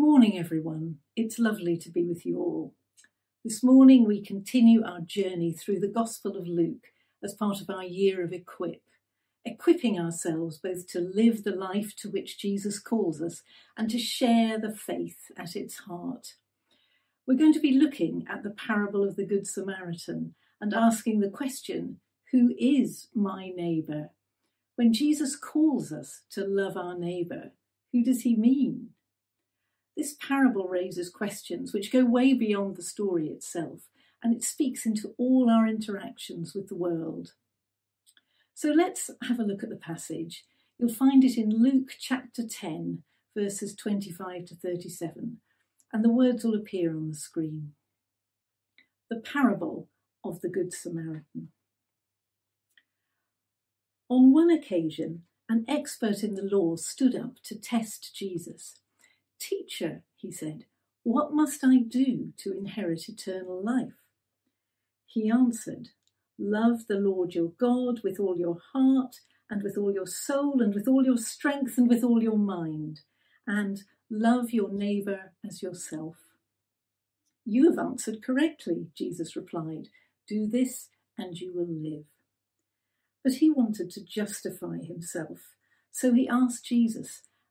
morning, everyone. It's lovely to be with you all. This morning, we continue our journey through the Gospel of Luke as part of our year of Equip, equipping ourselves both to live the life to which Jesus calls us and to share the faith at its heart. We're going to be looking at the parable of the Good Samaritan and asking the question Who is my neighbour? When Jesus calls us to love our neighbour, who does he mean? This parable raises questions which go way beyond the story itself, and it speaks into all our interactions with the world. So let's have a look at the passage. You'll find it in Luke chapter 10, verses 25 to 37, and the words will appear on the screen. The parable of the Good Samaritan. On one occasion, an expert in the law stood up to test Jesus. Teacher, he said, what must I do to inherit eternal life? He answered, Love the Lord your God with all your heart, and with all your soul, and with all your strength, and with all your mind, and love your neighbour as yourself. You have answered correctly, Jesus replied. Do this, and you will live. But he wanted to justify himself, so he asked Jesus,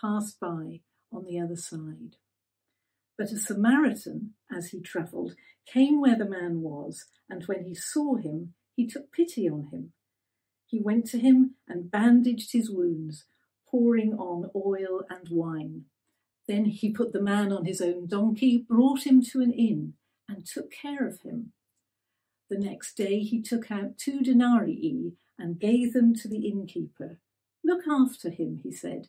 passed by on the other side. But a Samaritan, as he travelled, came where the man was, and when he saw him, he took pity on him. He went to him and bandaged his wounds, pouring on oil and wine. Then he put the man on his own donkey, brought him to an inn, and took care of him. The next day he took out two denarii and gave them to the innkeeper. Look after him, he said,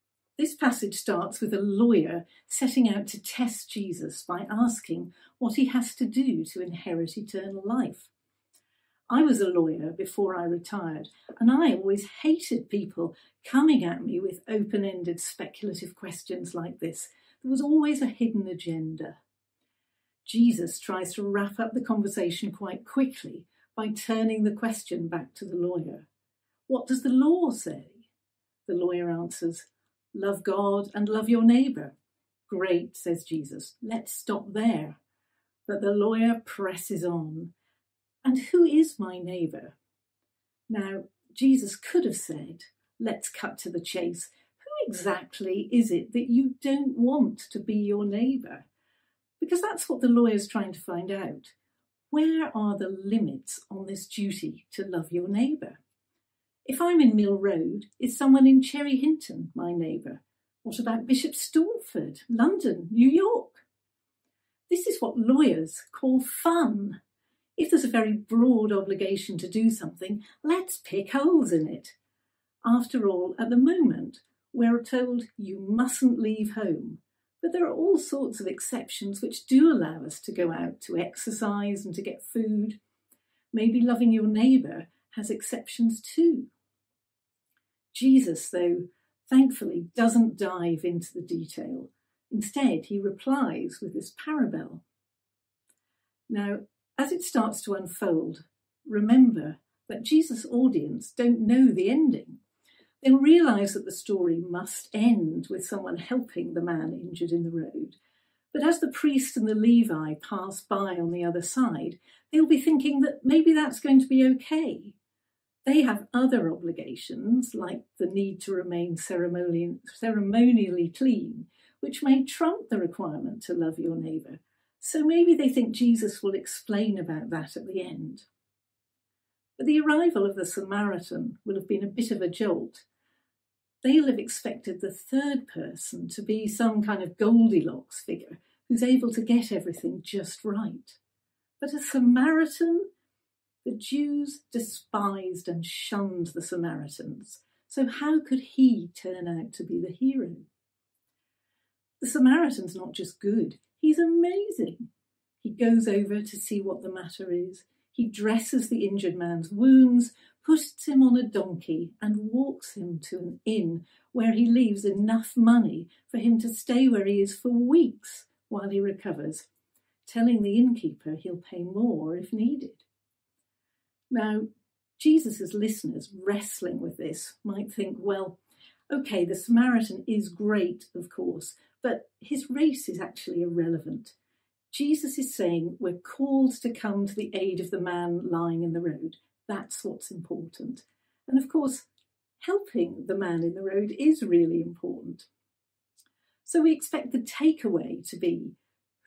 this passage starts with a lawyer setting out to test Jesus by asking what he has to do to inherit eternal life. I was a lawyer before I retired, and I always hated people coming at me with open ended speculative questions like this. There was always a hidden agenda. Jesus tries to wrap up the conversation quite quickly by turning the question back to the lawyer. What does the law say? The lawyer answers, Love God and love your neighbour. Great, says Jesus. Let's stop there. But the lawyer presses on. And who is my neighbour? Now, Jesus could have said, Let's cut to the chase. Who exactly is it that you don't want to be your neighbour? Because that's what the lawyer's trying to find out. Where are the limits on this duty to love your neighbour? If I'm in Mill Road, is someone in Cherry Hinton my neighbour? What about Bishop Stortford, London, New York? This is what lawyers call fun. If there's a very broad obligation to do something, let's pick holes in it. After all, at the moment, we're told you mustn't leave home. But there are all sorts of exceptions which do allow us to go out to exercise and to get food. Maybe loving your neighbour has exceptions too. Jesus, though, thankfully doesn't dive into the detail. Instead, he replies with this parable. Now, as it starts to unfold, remember that Jesus' audience don't know the ending. They'll realise that the story must end with someone helping the man injured in the road. But as the priest and the Levi pass by on the other side, they'll be thinking that maybe that's going to be okay. They have other obligations, like the need to remain ceremonially, clean, which may trump the requirement to love your neighbour. So maybe they think Jesus will explain about that at the end. But the arrival of the Samaritan will have been a bit of a jolt. They'll have expected the third person to be some kind of Goldilocks figure who's able to get everything just right. But a Samaritan? The Jews despised and shunned the Samaritans, so how could he turn out to be the hero? The Samaritan's not just good, he's amazing. He goes over to see what the matter is. He dresses the injured man's wounds, puts him on a donkey, and walks him to an inn where he leaves enough money for him to stay where he is for weeks while he recovers, telling the innkeeper he'll pay more if needed. Now, Jesus' listeners wrestling with this might think, well, okay, the Samaritan is great, of course, but his race is actually irrelevant. Jesus is saying we're called to come to the aid of the man lying in the road. That's what's important. And of course, helping the man in the road is really important. So we expect the takeaway to be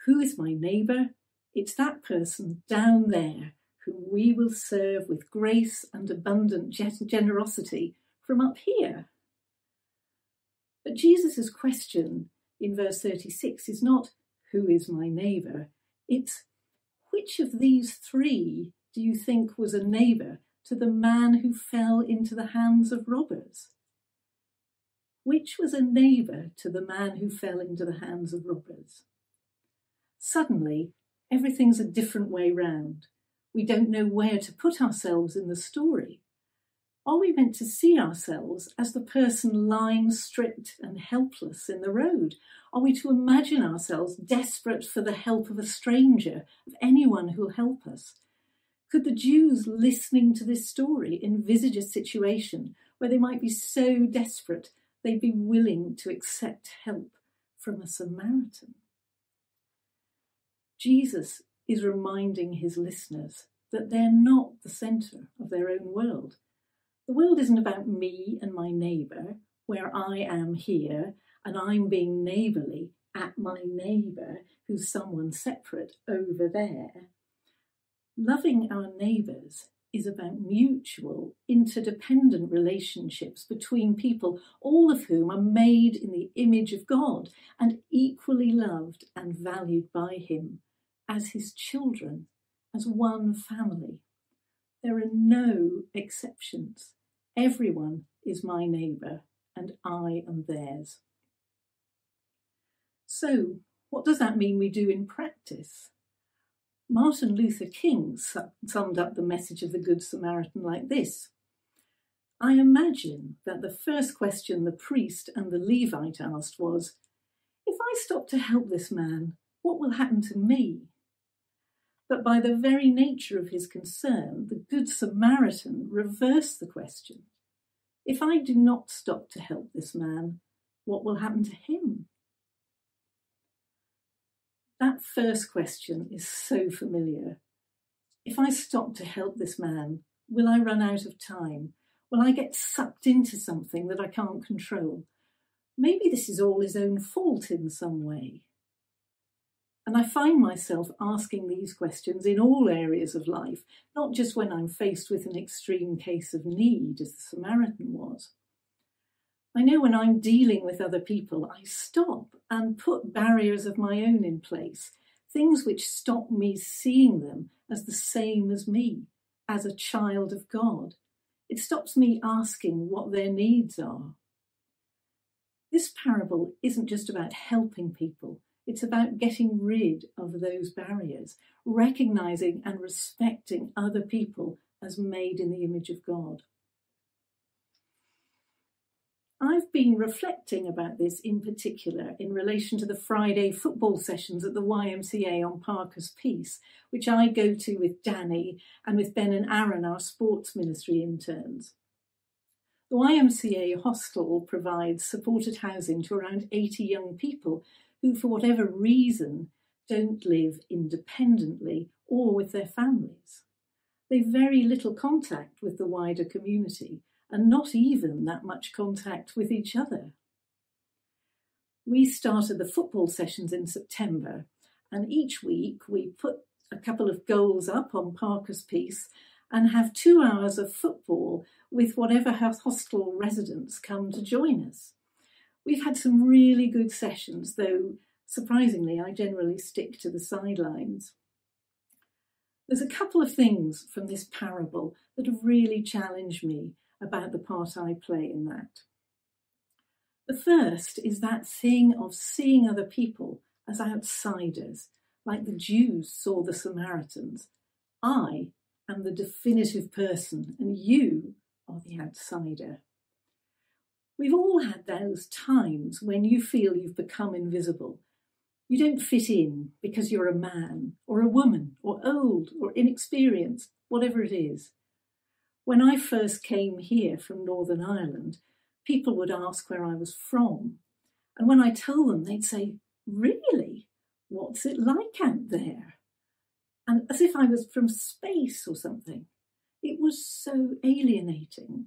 who is my neighbour? It's that person down there whom we will serve with grace and abundant generosity from up here. But Jesus' question in verse 36 is not, Who is my neighbour? It's, Which of these three do you think was a neighbour to the man who fell into the hands of robbers? Which was a neighbour to the man who fell into the hands of robbers? Suddenly, everything's a different way round. We don't know where to put ourselves in the story. Are we meant to see ourselves as the person lying stripped and helpless in the road? Are we to imagine ourselves desperate for the help of a stranger, of anyone who'll help us? Could the Jews listening to this story envisage a situation where they might be so desperate they'd be willing to accept help from a Samaritan? Jesus is reminding his listeners that they're not the centre of their own world. The world isn't about me and my neighbour, where I am here and I'm being neighbourly at my neighbour who's someone separate over there. Loving our neighbours is about mutual, interdependent relationships between people, all of whom are made in the image of God and equally loved and valued by Him as His children, as one family. There are no exceptions. Everyone is my neighbour and I am theirs. So, what does that mean we do in practice? Martin Luther King summed up the message of the Good Samaritan like this I imagine that the first question the priest and the Levite asked was If I stop to help this man, what will happen to me? But by the very nature of his concern, the Good Samaritan reversed the question. If I do not stop to help this man, what will happen to him? That first question is so familiar. If I stop to help this man, will I run out of time? Will I get sucked into something that I can't control? Maybe this is all his own fault in some way. And I find myself asking these questions in all areas of life, not just when I'm faced with an extreme case of need, as the Samaritan was. I know when I'm dealing with other people, I stop and put barriers of my own in place, things which stop me seeing them as the same as me, as a child of God. It stops me asking what their needs are. This parable isn't just about helping people, it's about getting rid of those barriers, recognizing and respecting other people as made in the image of God. I've been reflecting about this in particular in relation to the Friday football sessions at the YMCA on Parker's Piece, which I go to with Danny and with Ben and Aaron, our sports ministry interns. The YMCA hostel provides supported housing to around 80 young people who, for whatever reason, don't live independently or with their families. They've very little contact with the wider community and not even that much contact with each other. We started the football sessions in September, and each week we put a couple of goals up on Parker's piece and have two hours of football with whatever hostel residents come to join us. We've had some really good sessions, though surprisingly, I generally stick to the sidelines. There's a couple of things from this parable that have really challenged me about the part I play in that. The first is that thing of seeing other people as outsiders, like the Jews saw the Samaritans. I am the definitive person, and you are the outsider. We've all had those times when you feel you've become invisible. You don't fit in because you're a man or a woman or old or inexperienced, whatever it is. When I first came here from Northern Ireland, people would ask where I was from. And when I told them, they'd say, Really? What's it like out there? And as if I was from space or something. It was so alienating.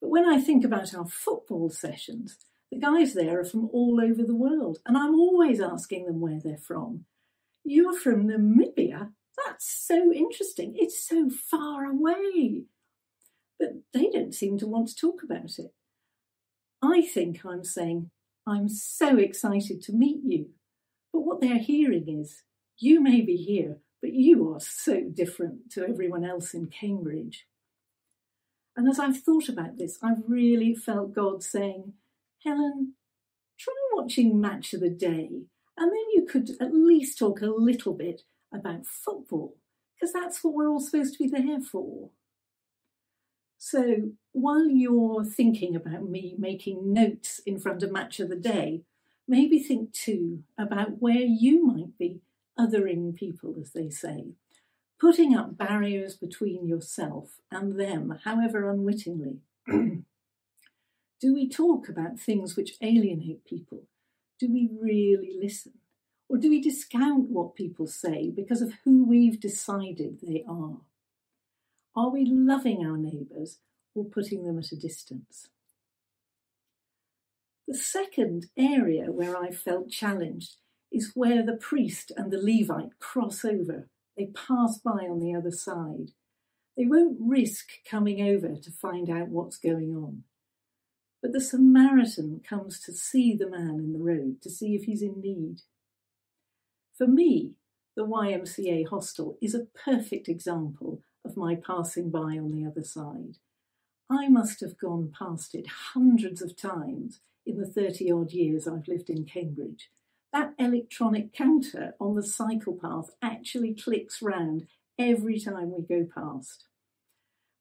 But when I think about our football sessions, the guys there are from all over the world, and I'm always asking them where they're from. You're from Namibia? That's so interesting. It's so far away. But they don't seem to want to talk about it. I think I'm saying, I'm so excited to meet you. But what they're hearing is, you may be here, but you are so different to everyone else in Cambridge. And as I've thought about this, I've really felt God saying, Helen, try watching Match of the Day, and then you could at least talk a little bit about football, because that's what we're all supposed to be there for. So while you're thinking about me making notes in front of Match of the Day, maybe think too about where you might be othering people, as they say, putting up barriers between yourself and them, however unwittingly. Do we talk about things which alienate people? Do we really listen? Or do we discount what people say because of who we've decided they are? Are we loving our neighbours or putting them at a distance? The second area where I felt challenged is where the priest and the Levite cross over. They pass by on the other side. They won't risk coming over to find out what's going on. But the Samaritan comes to see the man in the road, to see if he's in need. For me, the YMCA hostel is a perfect example of my passing by on the other side. I must have gone past it hundreds of times in the 30 odd years I've lived in Cambridge. That electronic counter on the cycle path actually clicks round every time we go past.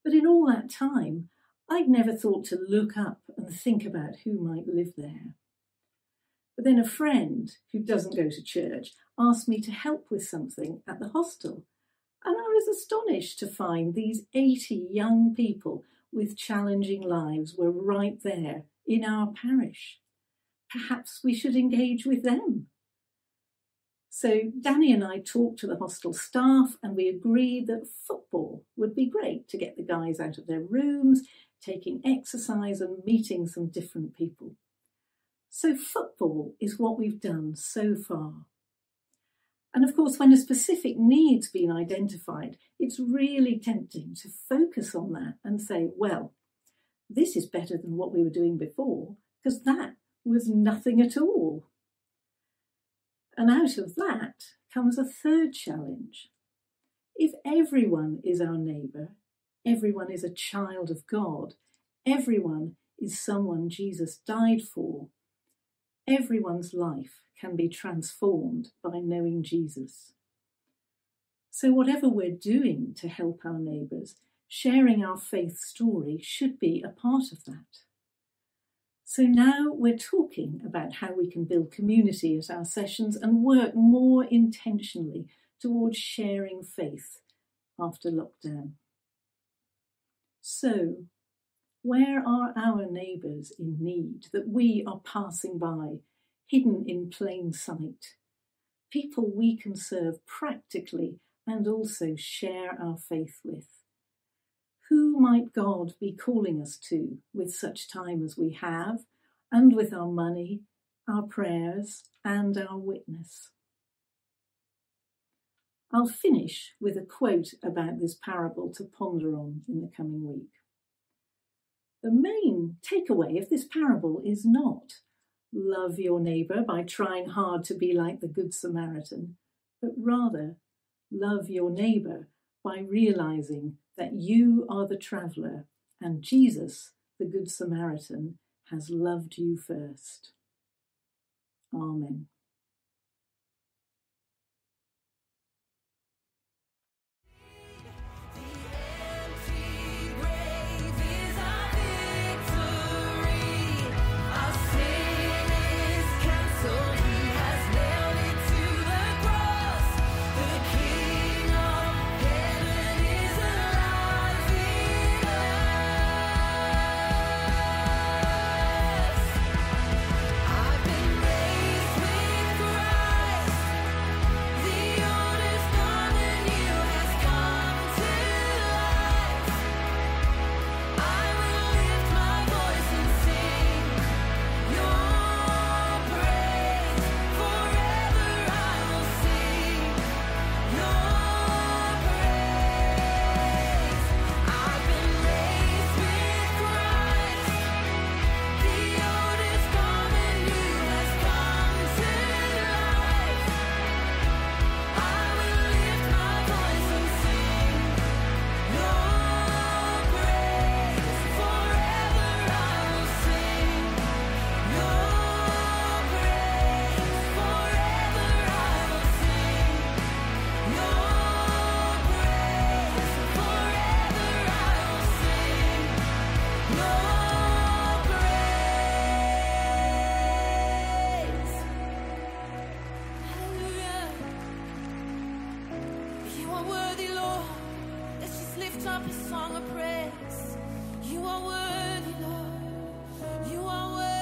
But in all that time, I'd never thought to look up and think about who might live there. But then a friend who doesn't go to church asked me to help with something at the hostel. And I was astonished to find these 80 young people with challenging lives were right there in our parish. Perhaps we should engage with them. So Danny and I talked to the hostel staff and we agreed that football would be great to get the guys out of their rooms, taking exercise and meeting some different people. So football is what we've done so far. And of course, when a specific need's been identified, it's really tempting to focus on that and say, well, this is better than what we were doing before, because that was nothing at all. And out of that comes a third challenge. If everyone is our neighbour, Everyone is a child of God. Everyone is someone Jesus died for. Everyone's life can be transformed by knowing Jesus. So, whatever we're doing to help our neighbours, sharing our faith story should be a part of that. So, now we're talking about how we can build community at our sessions and work more intentionally towards sharing faith after lockdown. So, where are our neighbours in need that we are passing by, hidden in plain sight? People we can serve practically and also share our faith with. Who might God be calling us to with such time as we have, and with our money, our prayers, and our witness? I'll finish with a quote about this parable to ponder on in the coming week. The main takeaway of this parable is not love your neighbour by trying hard to be like the Good Samaritan, but rather love your neighbour by realizing that you are the traveller and Jesus, the Good Samaritan, has loved you first. Amen. Every